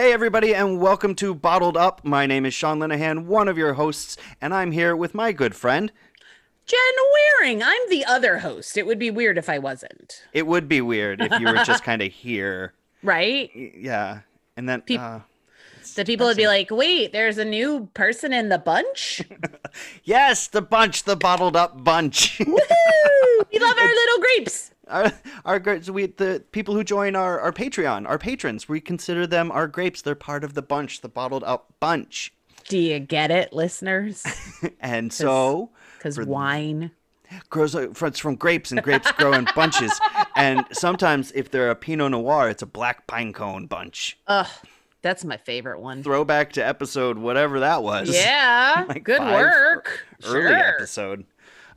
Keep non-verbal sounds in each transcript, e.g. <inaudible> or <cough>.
Hey, everybody, and welcome to Bottled Up. My name is Sean Linehan, one of your hosts, and I'm here with my good friend. Jen Waring. I'm the other host. It would be weird if I wasn't. It would be weird if you were just kind of here. <laughs> Right? Yeah. And then, Peop- uh, The people would be like, wait, there's a new person in the bunch? <laughs> yes, the bunch, the Bottled Up bunch. Woo! We love our <laughs> little grapes. Our, <laughs> our grapes, we, the people who join our, our Patreon, our patrons, we consider them our grapes. They're part of the bunch, the Bottled Up bunch. Do you get it, listeners? <laughs> And so, Because wine. grows uh, it's from grapes and grapes grow in bunches <laughs> and sometimes if they're a pinot noir it's a black pine cone bunch Ugh, that's my favorite one. throwback to episode whatever that was Yeah, Like good work. early sure. episode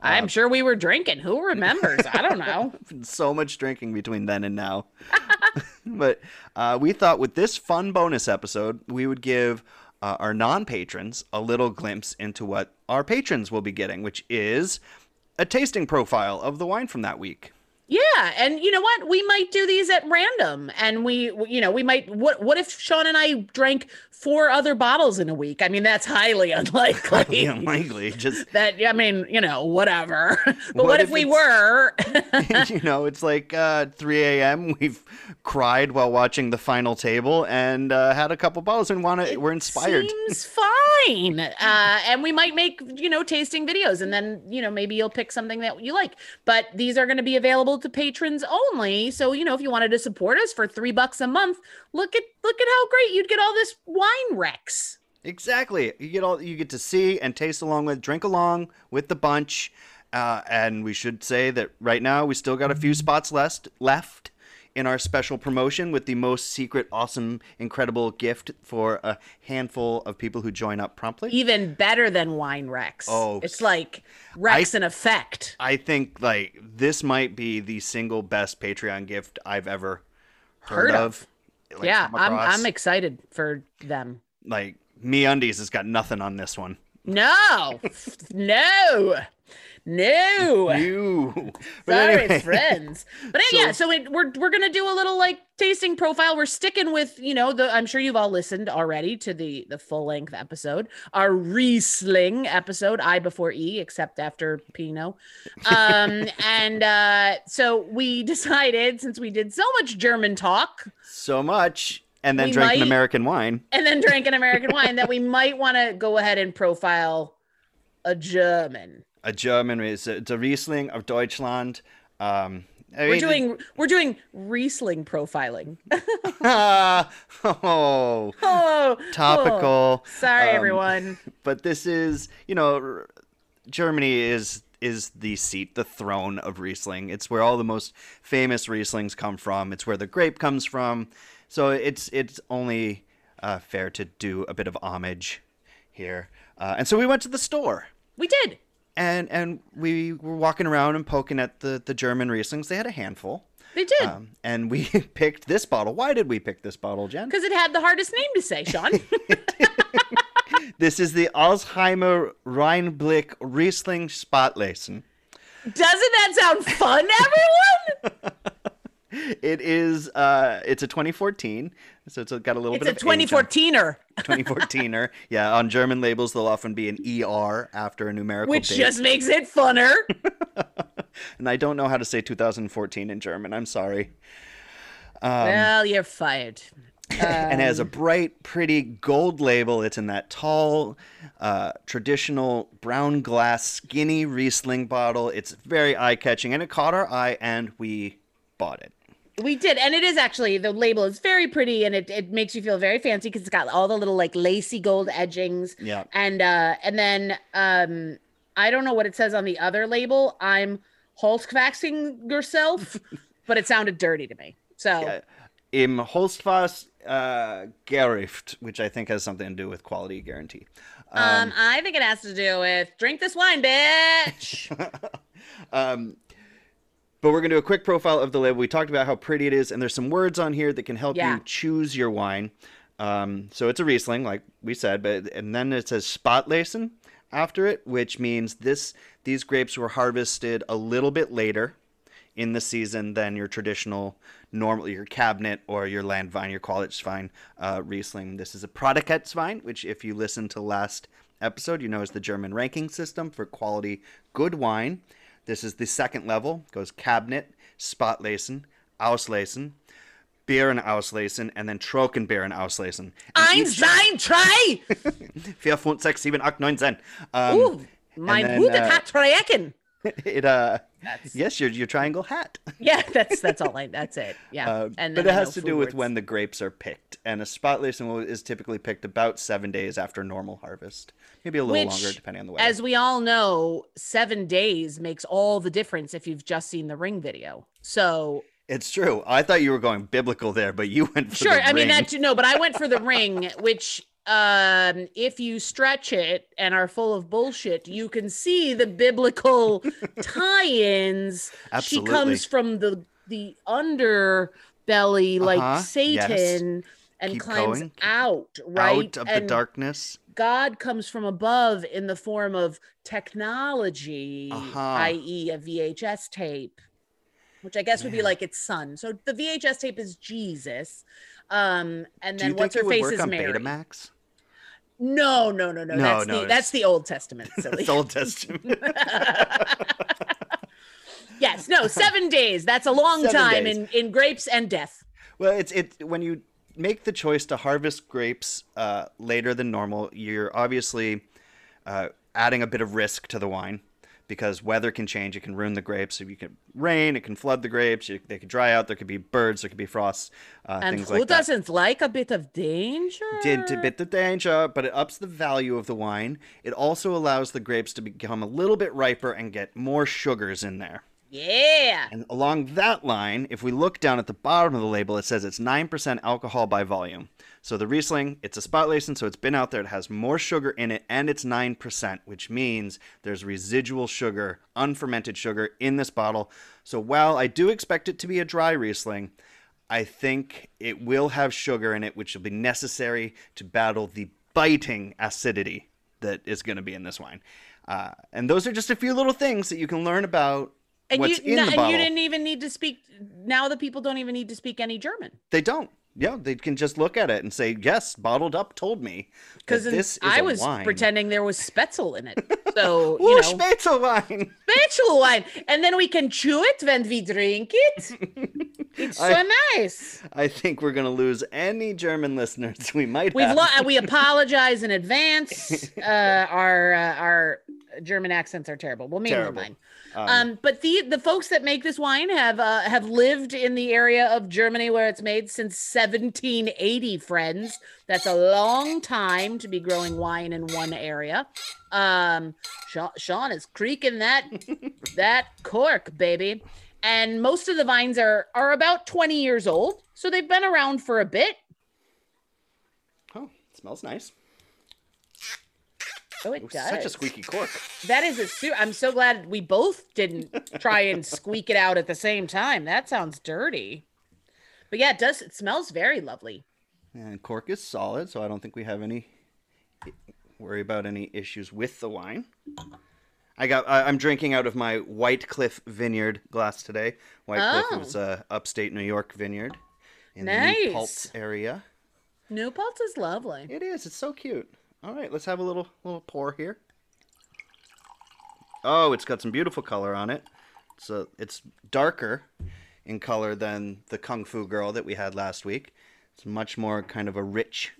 I'm sure we were drinking. Who remembers? I don't know. <laughs> so much drinking between then and now <laughs> but uh, we thought with this fun bonus episode we would give uh, our non-patrons a little glimpse into what our patrons will be getting which is a tasting profile of the wine from that week Yeah, and you know what? We might do these at random, and we, you know, we might. What What if Sean and I drank four other bottles in a week? I mean, that's highly <laughs> unlikely. unlikely just <laughs> That I mean, you know, whatever. <laughs> but What what, if if, we were? you know, it's like uh, 3 a.m. We've cried while watching the final table and uh, had a couple bottles and want to. We're inspired. Seems fine. Uh, and we might make you know tasting videos, and then you know maybe you'll pick something that you like. But these are going to be available to patrons only. So you know if you wanted to support us for three bucks a month, look at look at how great you'd get all this wine Rex. Exactly. You get all you get to see and taste along with, drink along with the bunch. Uh, and we should say that right now we still got a few spots left left in our special promotion with the most secret, awesome, incredible gift for a handful of people who join up promptly. Even better than wine Rex. Oh, it's like Rex in effect. I think like this might be the single best Patreon gift I've ever heard, Heard of. of. like, yeah, I'm. I'm excited for them. like me undies has got nothing on this one. No, <laughs> no, no. You. <laughs> Sorry, anyway, friends. But So- yeah, so it, we're we're gonna do a little like tasting profile. We're sticking with you know the. I'm sure you've all listened already to the the full length episode, our Riesling episode, I before E, except after Pinot. Um, <laughs> and uh, so we <laughs> decided since we did so much German talk so much, and then We drank an American wine. and then drank an American wine that we might want to go ahead and profile a German. A German is it's a Riesling of Deutschland. Um, I We're mean, doing we're doing Riesling profiling. <laughs> oh, oh, topical. oh. Sorry, Um, everyone. <laughs> but this is you know r- germany is is the seat the throne of riesling it's where all the most famous rieslings come from it's where the grape comes from so it's it's only uh, fair to do a bit of homage here uh, and so we went to the store We did. And and we were walking around and poking at the the german rieslings they had a handful They did. um, and we <laughs> picked this bottle why did we pick this bottle jen Because it had the hardest name to say, Sean. <laughs> this is the alzheimer rheinblick riesling spatlesen Doesn't that sound fun, everyone? <laughs> It is. Uh, it's a 2014, so it's got a little It's a bit of age on- 2014er, 2014er. <laughs> yeah, on German labels, there'll often be an ER after a numerical which date. just makes it funner. <laughs> And I don't know how to say 2014 in German. I'm sorry. well, you're fired. and it has a bright, pretty gold label. It's in that tall, uh, traditional brown glass, skinny Riesling bottle. It's very eye-catching, and it caught our eye, and we bought it. We did, and it is actually the label is very pretty, and it, it makes you feel very fancy because it's got all the little like lacy gold edgings. Yeah. and uh, and then um, I don't know what it says on the other label. I'm Holzquaxing yourself, <laughs> but it sounded dirty to me. So Yeah. Im Holzfass uh, Gericht, which I think has something to do with quality guarantee. um, I think it has to do with drink this wine, bitch. <laughs> Um, but we're going to do a quick profile of the label. We talked about how pretty it is, and there's some words on here that can help Yeah. you choose your wine. Um, so it's a Riesling, like we said, but and then it says Spatlesen after it, which means this these grapes were harvested a little bit later in the season than your traditional, normal, your Kabinett or your Landwein, your college vine uh, Riesling. This is a Prädikatswein, which, if you listen to last episode, you know is the German ranking system for quality good wine. This is the second level, goes Kabinett, Spatlesen, Auslesen, Beeren Auslesen, and then Trockenbeeren Auslesen. And Eins, zwei, drei! Vier, fünf, sechs, sieben, acht, neun, zehn. Um, Ooh, mein then, Bruder uh, hat Dreiecken. <laughs> it uh That's- yes your your triangle hat <laughs> Yeah, that's that's all I. That's it. Yeah, uh, and but it has know to do with words. when the grapes are picked and a Spatlesen is typically picked about seven days after normal harvest maybe a little Which, longer depending on the weather As we all know, seven days makes all the difference if you've just seen the ring video. So it's true i thought you were going biblical there but you went for sure, I mean that too. No, but I went for the ring, which um if you stretch it and are full of bullshit you can see the biblical <laughs> tie-ins Absolutely. she comes from the the underbelly like Uh-huh, yes. satan and Keep climbs going. out right out of the darkness God comes from above in the form of technology, Uh-huh. i.e., a VHS tape, which I guess would be like its son. So the VHS tape is Jesus. Um, and then what's her face work is on Mary. betamax No, no, no, no. No, that's no, the that's the Old Testament, <laughs> silly. it's old testament <laughs> yes, no, seven days. That's a long Seven time days. in in grapes and death. Well, it's it when you make the choice to harvest grapes uh, later than normal, you're obviously uh, adding a bit of risk to the wine because weather can change. It can ruin the grapes. If you can rain, it can flood the grapes. You, they could dry out. There could be birds. There could be frosts. Uh, And things who like that. doesn't like a bit of danger? Did a bit the danger, but it ups the value of the wine. It also allows the grapes to become a little bit riper and get more sugars in there. Yeah. And along that line, if we look down at the bottom of the label, it says it's 9% alcohol by volume. So the Riesling, it's a spot Spatlesen, so it's been out there. It has more sugar in it, and it's 9%, which means there's residual sugar, unfermented sugar in this bottle. So while I do expect it to be a dry Riesling, I think it will have sugar in it, which will be necessary to battle the biting acidity that is going to be in this wine. Uh, and those are just a few little things that you can learn about And what's you in no- the and you didn't even need to speak. Now the people don't even need to speak any German. They don't. Yeah, they can just look at it and say, "Yes, bottled up told me." Because this is I was wine. pretending there was Spätzle in it. <laughs> So, Ooh, you know, Spätzle wine. <laughs> Spätzle wine. And then we can chew it when we drink it. It's <laughs> so I- nice. I think we're gonna lose any German listeners we might We've have. lo- we apologize in advance. Uh, our uh, our German accents are terrible. Well, mainly Terrible. mine. Um, Um, but the the folks that make this wine have uh, have lived in the area of Germany where it's made since 1780. Friends, that's a long time to be growing wine in one area. Um, Sean, Sean is creaking that <laughs> that cork, baby. And most of the vines are are about 20 years old, so they've been around for a bit. oh, smells nice. Oh, it Ooh, does. such a squeaky cork. That is a su- I'm so glad we both didn't try and squeak it out at the same time. That sounds dirty. But yeah, it does. It smells very lovely. And cork is solid, so I don't think we have any worry about any issues with the wine. I got. I'm drinking out of my White Cliff Vineyard glass today. White Oh. Cliff is a upstate New York vineyard in the New Paltz area. New Paltz is lovely. It is. It's so cute. All right, let's have a little little pour here. Oh, it's got some beautiful color on it. So it's darker in color than the Kung Fu Girl that we had last week. It's much more kind of a rich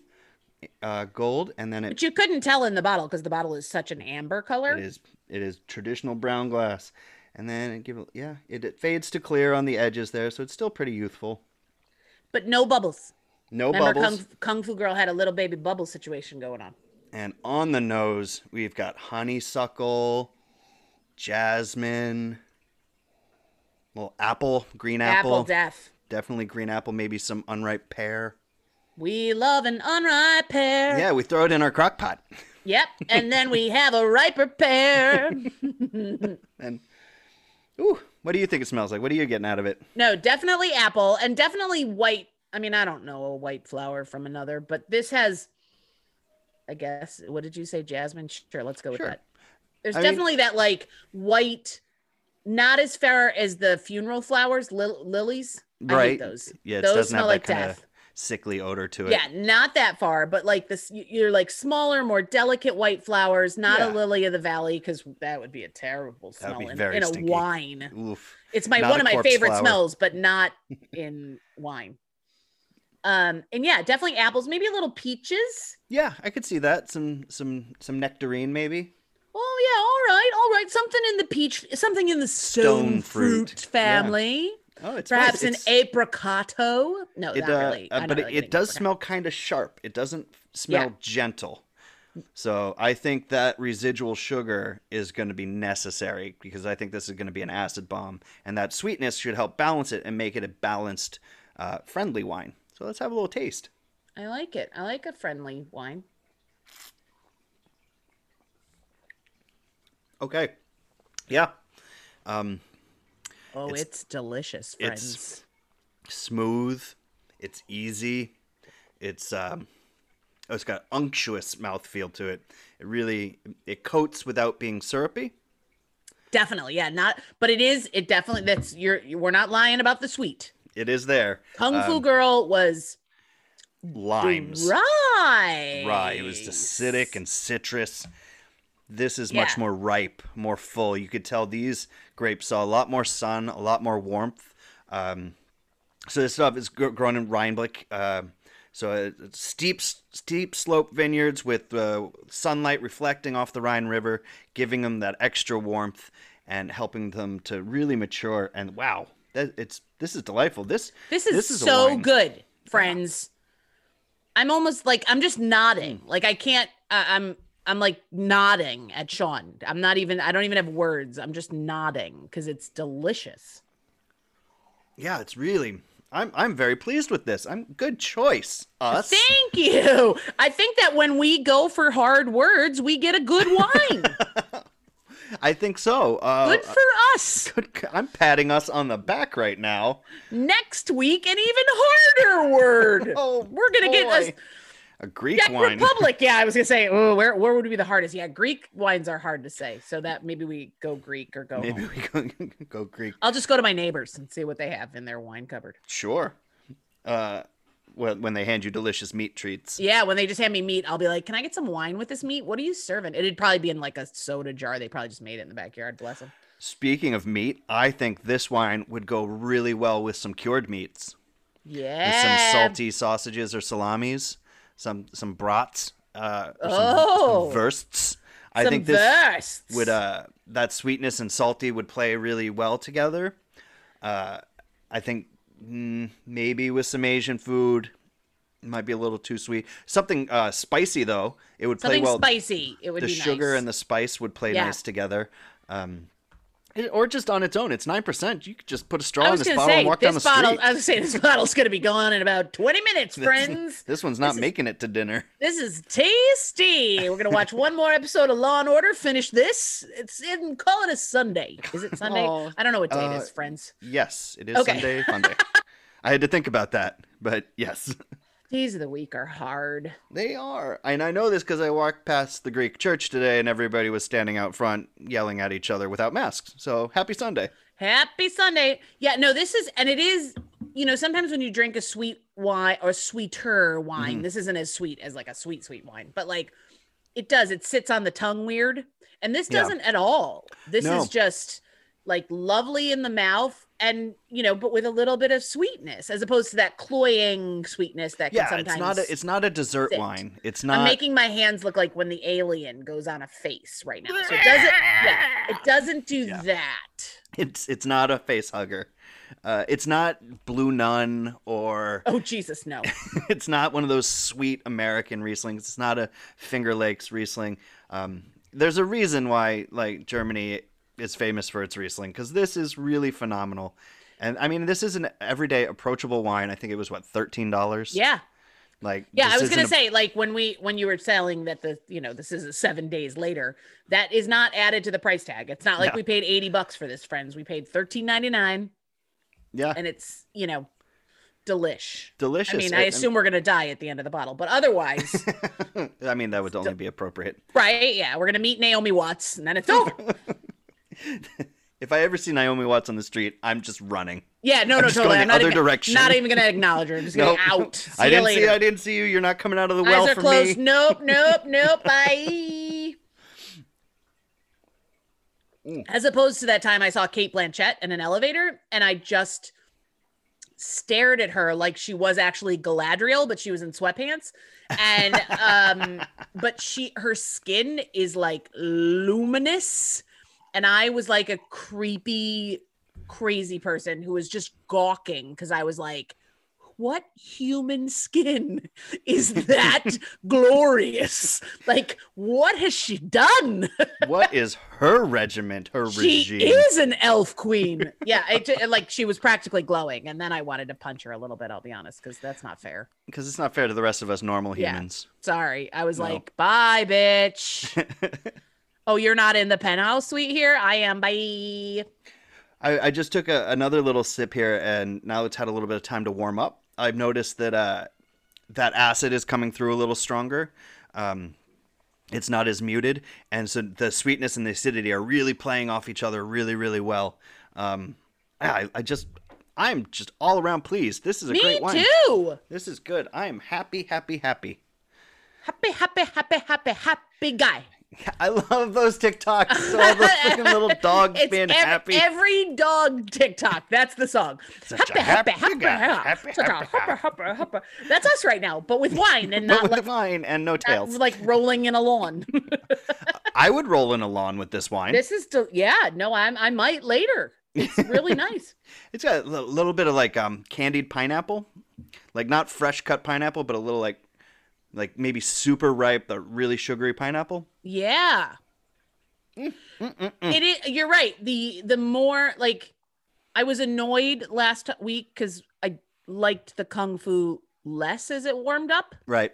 uh, gold, and then it, But you couldn't tell in the bottle because the bottle is such an amber color. it is it is traditional brown glass, and then it give yeah it, it fades to clear on the edges there, so it's still pretty youthful. But no bubbles. No Remember, bubbles. Kung, Kung Fu Girl had a little baby bubble situation going on. And on the nose, we've got honeysuckle, jasmine, little apple, green apple. Apple death. Definitely green apple, maybe some unripe pear. We love an unripe pear. Yeah, we throw it in our crock pot. Yep. And then we <laughs> have a riper pear. <laughs> And ooh, what do you think it smells like? What are you getting out of it? No, definitely apple and definitely white. I mean, I don't know a white flower from another, but this has, I guess, what did you say, jasmine? Sure, let's go with Sure. that. There's I mean- definitely that like white not as fair as the funeral flowers, lil- lilies. I hate Right. those. Yeah, it those doesn't smell have that like kind of death. sickly odor to it. Yeah, not that far, but like this, you're like smaller, more delicate white flowers, not Yeah. a lily of the valley, because that would be a terrible smell in, in a wine. Oof. It's my Not one of my favorite flower. smells, but not <laughs> in wine. Um, and yeah, definitely apples, maybe a little peaches. Yeah, I could see that. Some some some nectarine maybe. Oh yeah, all right, all right. Something in the peach, something in the stone, Stone fruit, fruit. Yeah. family. Oh, it's Perhaps nice. an It's- apricotto. No, It, not uh, really. uh, but it, really it does apricot. smell kind of sharp. It doesn't smell Yeah. gentle. So I think that residual sugar is going to be necessary because I think this is going to be an acid bomb, and that sweetness should help balance it and make it a balanced, uh, friendly wine. So let's have a little taste. I like it. I like a friendly wine. Okay. Yeah. Um, Oh, It's- it's, delicious, it's- smooth. It's easy. It's um, oh, it's got unctuous mouthfeel to it. It really it coats without being syrupy. Definitely, yeah. Not, but it is. It definitely. That's you're. you- We're not lying about the sweet. It is there. Kung Fu Um, Girl was Limes. Right. Rye. It was acidic and citrus. This is much more ripe, more full. You could tell these grapes saw a lot more sun, a lot more warmth. Um, so this stuff is grown in Rhinebeck. Uh, so steep, steep slope vineyards with uh, sunlight reflecting off the Rhine River, giving them that extra warmth and helping them to really mature. And wow, that, it's this is delightful. This This is, this is so good, friends. I'm almost like I'm just nodding. Mm. Like I can't. I I'm I'm like nodding at Sean. I'm not even. I don't even have words. I'm just nodding because it's delicious. Yeah, it's really. I'm I'm very pleased with this. I'm good choice. Us. Thank you. I think that when we go for hard words, we get a good wine. <laughs> I think so. Uh, good for us. good. I'm patting us on the back right now. Next week, an even harder word. <laughs> Oh, We're gonna get us boy. a Greek Czech wine. Republic. <laughs> Yeah, I was gonna say, oh, where where would be the hardest? Yeah, Greek wines are hard to say. So that maybe we go Greek or go. Maybe home. we go, <laughs> go Greek. I'll just go to my neighbors and see what they have in their wine cupboard. Sure. Uh, when when they hand you delicious meat treats. Yeah, when they just hand me meat, I'll be like, "Can I get some wine with this meat? What are you serving?" It'd probably be in like a soda jar. They probably just made it in the backyard. Bless them. Speaking of meat, I think this wine would go really well with some cured meats. Yeah. With some salty sausages or salamis, some some brats, uh, or Oh. some wursts. I Some think this bursts. would uh that sweetness and salty would play really well together. Uh, I think mm, maybe with some Asian food, it might be a little too sweet. Something uh, spicy though, it would play something well. spicy. It would the be sugar nice. and the spice would play Yeah. nice together. Um, it- or just on its own, it's nine percent. You could just put a straw in this bottle say and walk down the this bottle. street. I was saying this bottle's gonna be gone in about twenty minutes, <laughs> friends. <laughs> This one's not is- making it to dinner. This is tasty. We're gonna watch one more episode of Law and Order. Finish this. It's in. Call it a Sunday. Is it Sunday? <laughs> Oh, I don't know what day it uh, is, friends. Yes, it is Okay. Sunday, Funday. I had to think about that, but yes, Days of the week are hard. they are. And I know this because I walked past the Greek church today, and everybody was standing out front yelling at each other without masks. So happy Sunday. Happy Sunday. Yeah, no, this is, and it is, you know, sometimes when you drink a sweet wine or sweeter wine, Mhm. this isn't as sweet as like a sweet, sweet wine, but like it does, it sits on the tongue weird. And this doesn't at all. This No. is just like lovely in the mouth and, you know, but with a little bit of sweetness as opposed to that cloying sweetness that can Yeah, sometimes. it's not a it's not a dessert sit. wine. It's not I'm making my hands look like when the alien goes on a face right now. So it <laughs> doesn't, yeah, it doesn't do Yeah. that. It's it's not a face hugger. Uh, it's not Blue Nun or Oh, Jesus, no. <laughs> it's not one of those sweet American Rieslings. It's not a Finger Lakes Riesling. Um, there's a reason why like Germany is famous for its Riesling because this is really phenomenal. And I mean, this is an everyday approachable wine. I think it was what thirteen dollars. Yeah. Like Yeah, I was gonna a- say like when we when you were selling that the you know this is seven days later that is not added to the price tag. It's not like No. we paid eighty bucks for this, friends. We paid thirteen ninety nine, yeah, and it's you know delish. delicious. I mean, I assume we're gonna die at the end of the bottle, but otherwise, <laughs> I mean, that would only be appropriate. right? Yeah, we're gonna meet Naomi Watts, and then it's over. <laughs> If I ever see Naomi Watts on the street, I'm just running. Yeah, no, I'm no, just totally. going I'm the not other even, direction. Not even gonna acknowledge her. I'm just <laughs> Nope. be out. See I didn't later. see. I didn't see you. You're not coming out of the well Eyes are for closed. me. Nope, <laughs> nope, nope. Bye. Mm. As opposed to that time I saw Cate Blanchett in an elevator, and I just stared at her like she was actually Galadriel, but she was in sweatpants. And um, <laughs> but she her skin is like luminous, and I was like a creepy, crazy person who was just gawking because I was like, what human skin is <laughs> that glorious? Like, what has she done? <laughs> what is her regiment? Her she regime? She is an elf queen. Yeah, it, it- like she was practically glowing, and then I wanted to punch her a little bit. I'll be honest, because that's not fair. Because it's not fair to the rest of us normal humans. Yeah. Sorry, I was No. like, "Bye, bitch." <laughs> oh, you're not in the penthouse suite here. I am. Bye. I, I just took a, another little sip here, and now it's had a little bit of time to warm up. I've noticed that uh, that acid is coming through a little stronger. Um, it's not as muted, and so the sweetness and the acidity are really playing off each other really, really well. Um, I, I just, I'm just all around pleased. This is a Me great wine. Me too. This is good. I am happy, happy, happy. Happy, happy, happy, happy, happy guy. <laughs> I love those TikToks. All those <laughs> freaking little dogs It's being ev- happy. Every dog TikTok. That's the song. Such a happy. Happy, happy, happy, happy, happy. That's us right now, but with <laughs> wine and but not with like, wine and no tails. like rolling in a lawn. I would roll in a lawn with this wine. this is still, yeah. No, I'm. I might later. It's really nice. It's got a little bit of like um candied pineapple, like not fresh cut pineapple, but a little like like maybe super ripe, the really sugary pineapple. Yeah. It is. You're right. The the more like, I was annoyed last week because I liked the kung fu less as it warmed up. Right.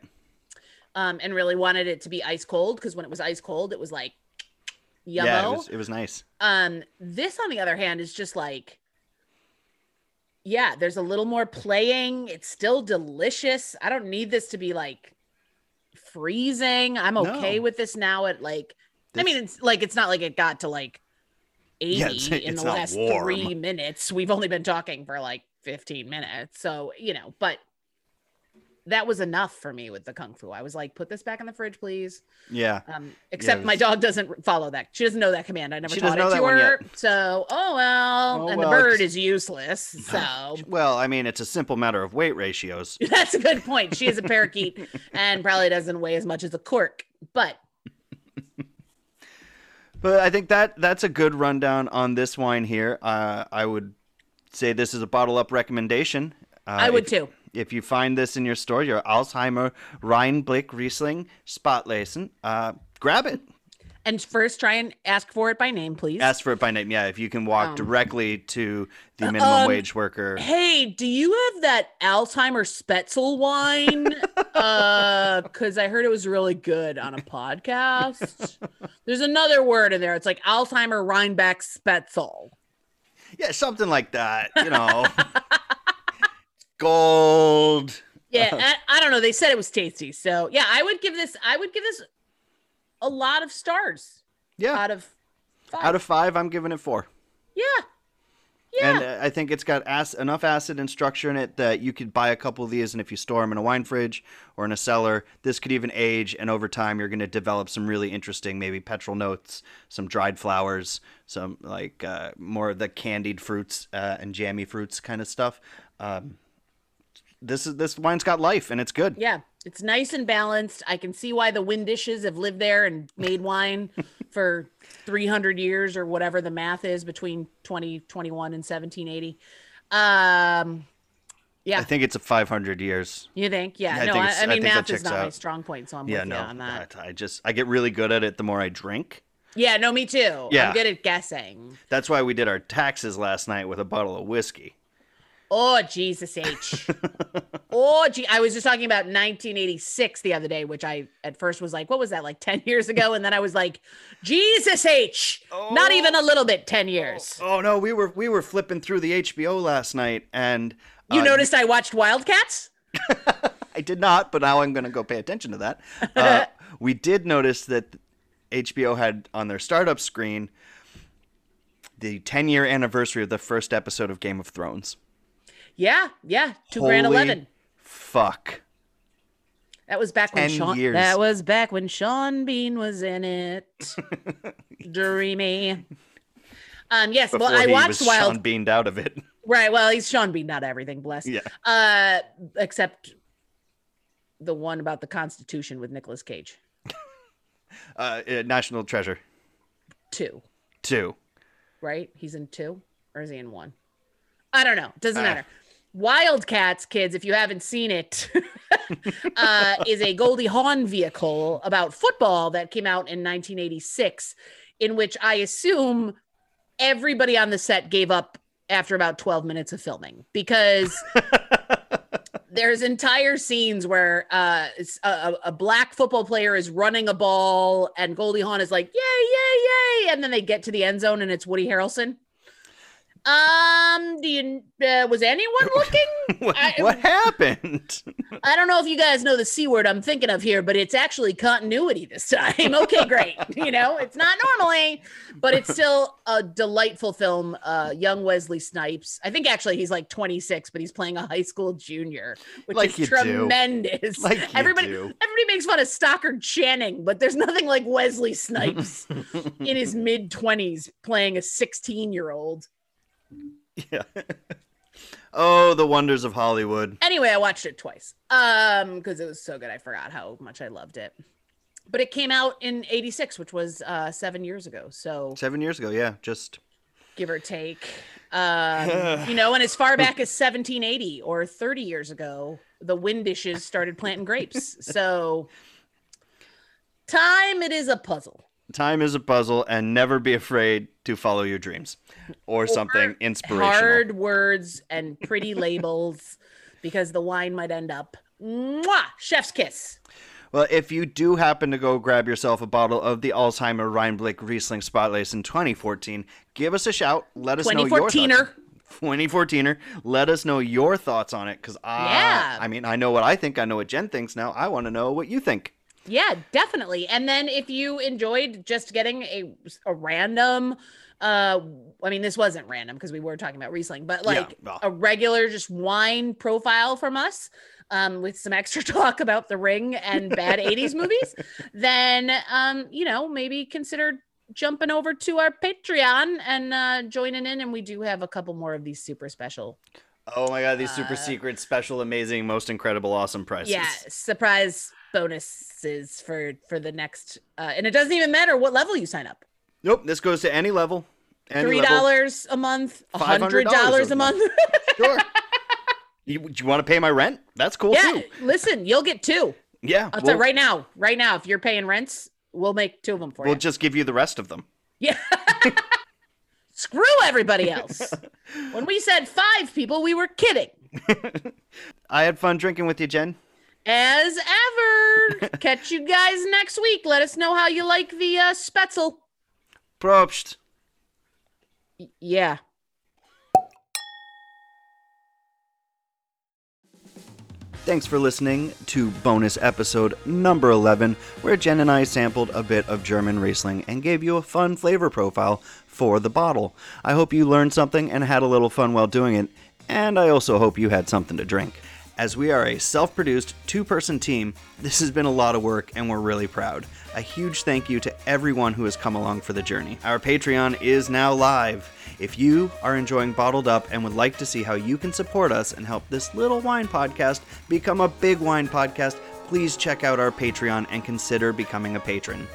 um, and really wanted it to be ice cold because when it was ice cold, it was like yummo. Yeah, it was, it was nice. Um, this, on the other hand, is just like, yeah, there's a little more playing. It's still delicious. I don't need this to be like freezing. I'm okay No. with this now at like, I mean, it's like, it's not like it got to like 80 Yeah, it's- in it's the last warm. three minutes. We've only been talking for like 15 minutes. So, you know, but that was enough for me with the kung fu. I was like, put this back in the fridge, please. Yeah. Um, except my dog doesn't follow that. She doesn't know that command. I never She taught it to her. So, oh well. Oh, and well, the bird it's- is useless. <laughs> So Well, I mean, it's a simple matter of weight ratios. <laughs> that's a good point. She is a parakeet <laughs> and probably doesn't weigh as much as a cork. But But I think that that's a good rundown on this wine here. Uh, I would say this is a bottle up recommendation. Uh, I would if- too. If you find this in your store, your Alzheimer Rheinblick Riesling Spotlesen, uh, grab it. And first, try and ask for it by name, please. Ask for it by name. Yeah, if you can walk Um, directly to the minimum um, wage worker. Hey, do you have that Alzheimer Spetzel wine? <laughs> uh, because I heard it was really good on a podcast. <laughs> There's another word in there. It's like Alzheimer Rhinebeck Spetzel. Yeah, something like that. You know, <laughs> gold. Yeah, <laughs> I, I don't know. They said it was tasty, so yeah, I would give this. I would give this a lot of stars Yeah, out of five. out of five, I'm giving it four. yeah, yeah. And uh, I think it's got ac- enough acid and structure in it that you could buy a couple of these, and if you store them in a wine fridge or in a cellar, this could even age. And over time, you're going to develop some really interesting, maybe petrol notes, some dried flowers, some like uh, more of the candied fruits uh, and jammy fruits kind of stuff. Um, this is this wine's got life, and it's good. Yeah, it's nice and balanced. I can see why the Windishes have lived there and made wine <laughs> for 300 years or whatever the math is between 2021 and 1780. Um, yeah, I think it's a 500 years. you think? Yeah, Yeah, no, I, I I mean, that math is not my strong point, so I'm Yeah, with no, you on that. I just I get really good at it the more I drink. Yeah, no, me too. Yeah. I'm good at guessing. That's why we did our taxes last night with a bottle of whiskey. Oh, Jesus H. <laughs> oh, gee. I was just talking about 1986 the other day, which I at first was like, what was that, like 10 <laughs> years ago? And then I was like, Jesus H. Not Oh. even a little bit, 10 years. Oh no, we were we were flipping through the HBO last night, and You uh, noticed I watched Wildcats? <laughs> I did not, but now I'm going to go pay attention to that. Uh, we did notice that HBO had on their startup screen the 10 year anniversary of the first episode of Game of Thrones. Yeah, yeah. Two grand eleven. Fuck. That was back when Sean. years. That was back when Sean Bean was in it. <laughs> Dreamy. Um. Yes. Before well, I he watched Wild. Sean beamed out of it. <laughs> Right. Well, he's Sean Bean, not everything. Bless. Yeah. Uh, except the one about the Constitution with Nicolas Cage. <laughs> Uh, uh, National Treasure Two. 2. Right. He's in two, or is he in one? I don't know. Doesn't Ah. matter. Wildcats, kids, if you haven't seen it, <laughs> uh, <laughs> is a Goldie Hawn vehicle about football that came out in 1986, in which I assume everybody on the set gave up after about 12 minutes of filming because <laughs> there's entire scenes where uh, a, a- a black football player is running a ball and Goldie Hawn is like, yay, yay, yay. And then they get to the end zone and it's Woody Harrelson. Um, do you, uh, was anyone <laughs> looking? <laughs> what, I- what happened? <laughs> I don't know if you guys know the C word I'm thinking of here, but it's actually continuity this time. Okay, great. you know, it's not normally, but it's still a delightful film. Uh, young Wesley Snipes. I think actually he's like 26, but he's playing a high school junior, which Like is do. tremendous. Like you everybody, do. everybody makes fun of Stockard Channing, but there's nothing like Wesley Snipes in his mid 20s playing a 16 year old. <laughs> yeah. oh, the wonders of Hollywood. Anyway, I watched it twice. Um, because it was so good, I forgot how much I loved it. But it came out in '86, which was uh seven years ago. So Seven years ago, yeah. Just give or take, um, <sighs> you know, and as far back as 1780 or 30 years ago, the Windishes started planting grapes. So time it is a puzzle. Time is a puzzle, and never be afraid to follow your dreams or something inspirational. Hard words and pretty labels, because the wine might end up. Mwah! Chef's kiss. Well, if you do happen to go grab yourself a bottle of the Alzheimer Rheinblick Riesling Spotlights in 2014, give us a shout. Let us know your 2014er. thoughts. 2014er. Let us know your thoughts on it, because I, Yeah. I mean, I know what I think. I know what Jen thinks now. I want to know what you think. Yeah, definitely. And then if you enjoyed just getting a a random uh I mean this wasn't random because we were talking about Riesling, but like well. a regular just wine profile from us um with some extra <laughs> talk about the ring and bad 80s movies, <laughs> then um you know, maybe consider jumping over to our Patreon and uh joining in and we do have a couple more of these super special Oh my god, these super Uh, secret, special, amazing, most incredible, awesome prices. yeah surprise bonuses for for the next uh and it doesn't even matter what level you sign up Nope, this goes to any level. Any three dollars a month a hundred $500 a month Sure. <laughs> you, you want to pay my rent? That's cool yeah too. listen you'll get two Yeah. i'll we'll, right now right now if you're paying rents we'll make two of them for you. we'll just give you the rest of them. yeah <laughs> screw everybody else. <laughs> When we said five people we were kidding. <laughs> I had fun drinking with you, Jen. as ever. <laughs> Catch you guys next week. Let us know how you like the uh spetzel. Prost. Y- yeah Thanks for listening to bonus episode number 11, where Jen and I sampled a bit of German Riesling and gave you a fun flavor profile for the bottle. I hope you learned something and had a little fun while doing it, and I also hope you had something to drink. As we are a self produced two person team, this has been a lot of work and we're really proud. A huge thank you to everyone who has come along for the journey. Our Patreon is now live. If you are enjoying Bottled Up and would like to see how you can support us and help this little wine podcast become a big wine podcast, please check out our Patreon and consider becoming a patron.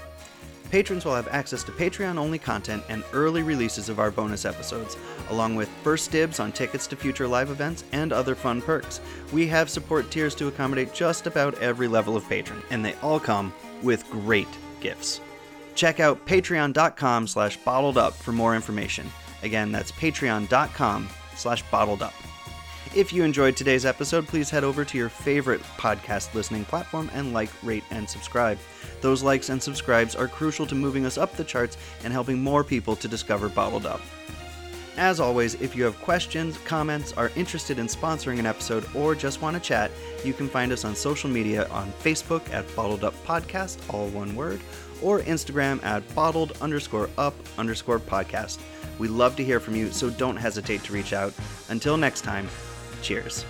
Patrons will have access to Patreon only content and early releases of our bonus episodes, along with first dibs on tickets to future live events and other fun perks. We have support tiers to accommodate just about every level of patron, and they all come with great gifts. Check out patreon.com slash bottled up for more information. Again, that's patreon.com slash bottled up. If you enjoyed today's episode, please head over to your favorite podcast listening platform and like, rate, and subscribe. Those likes and subscribes are crucial to moving us up the charts and helping more people to discover Bottled Up. As always, if you have questions, comments, are interested in sponsoring an episode, or just want to chat, you can find us on social media on Facebook at Bottled Up Podcast, all one word, or Instagram at bottled underscore up underscore podcast. We love to hear from you, so don't hesitate to reach out. Until next time, cheers.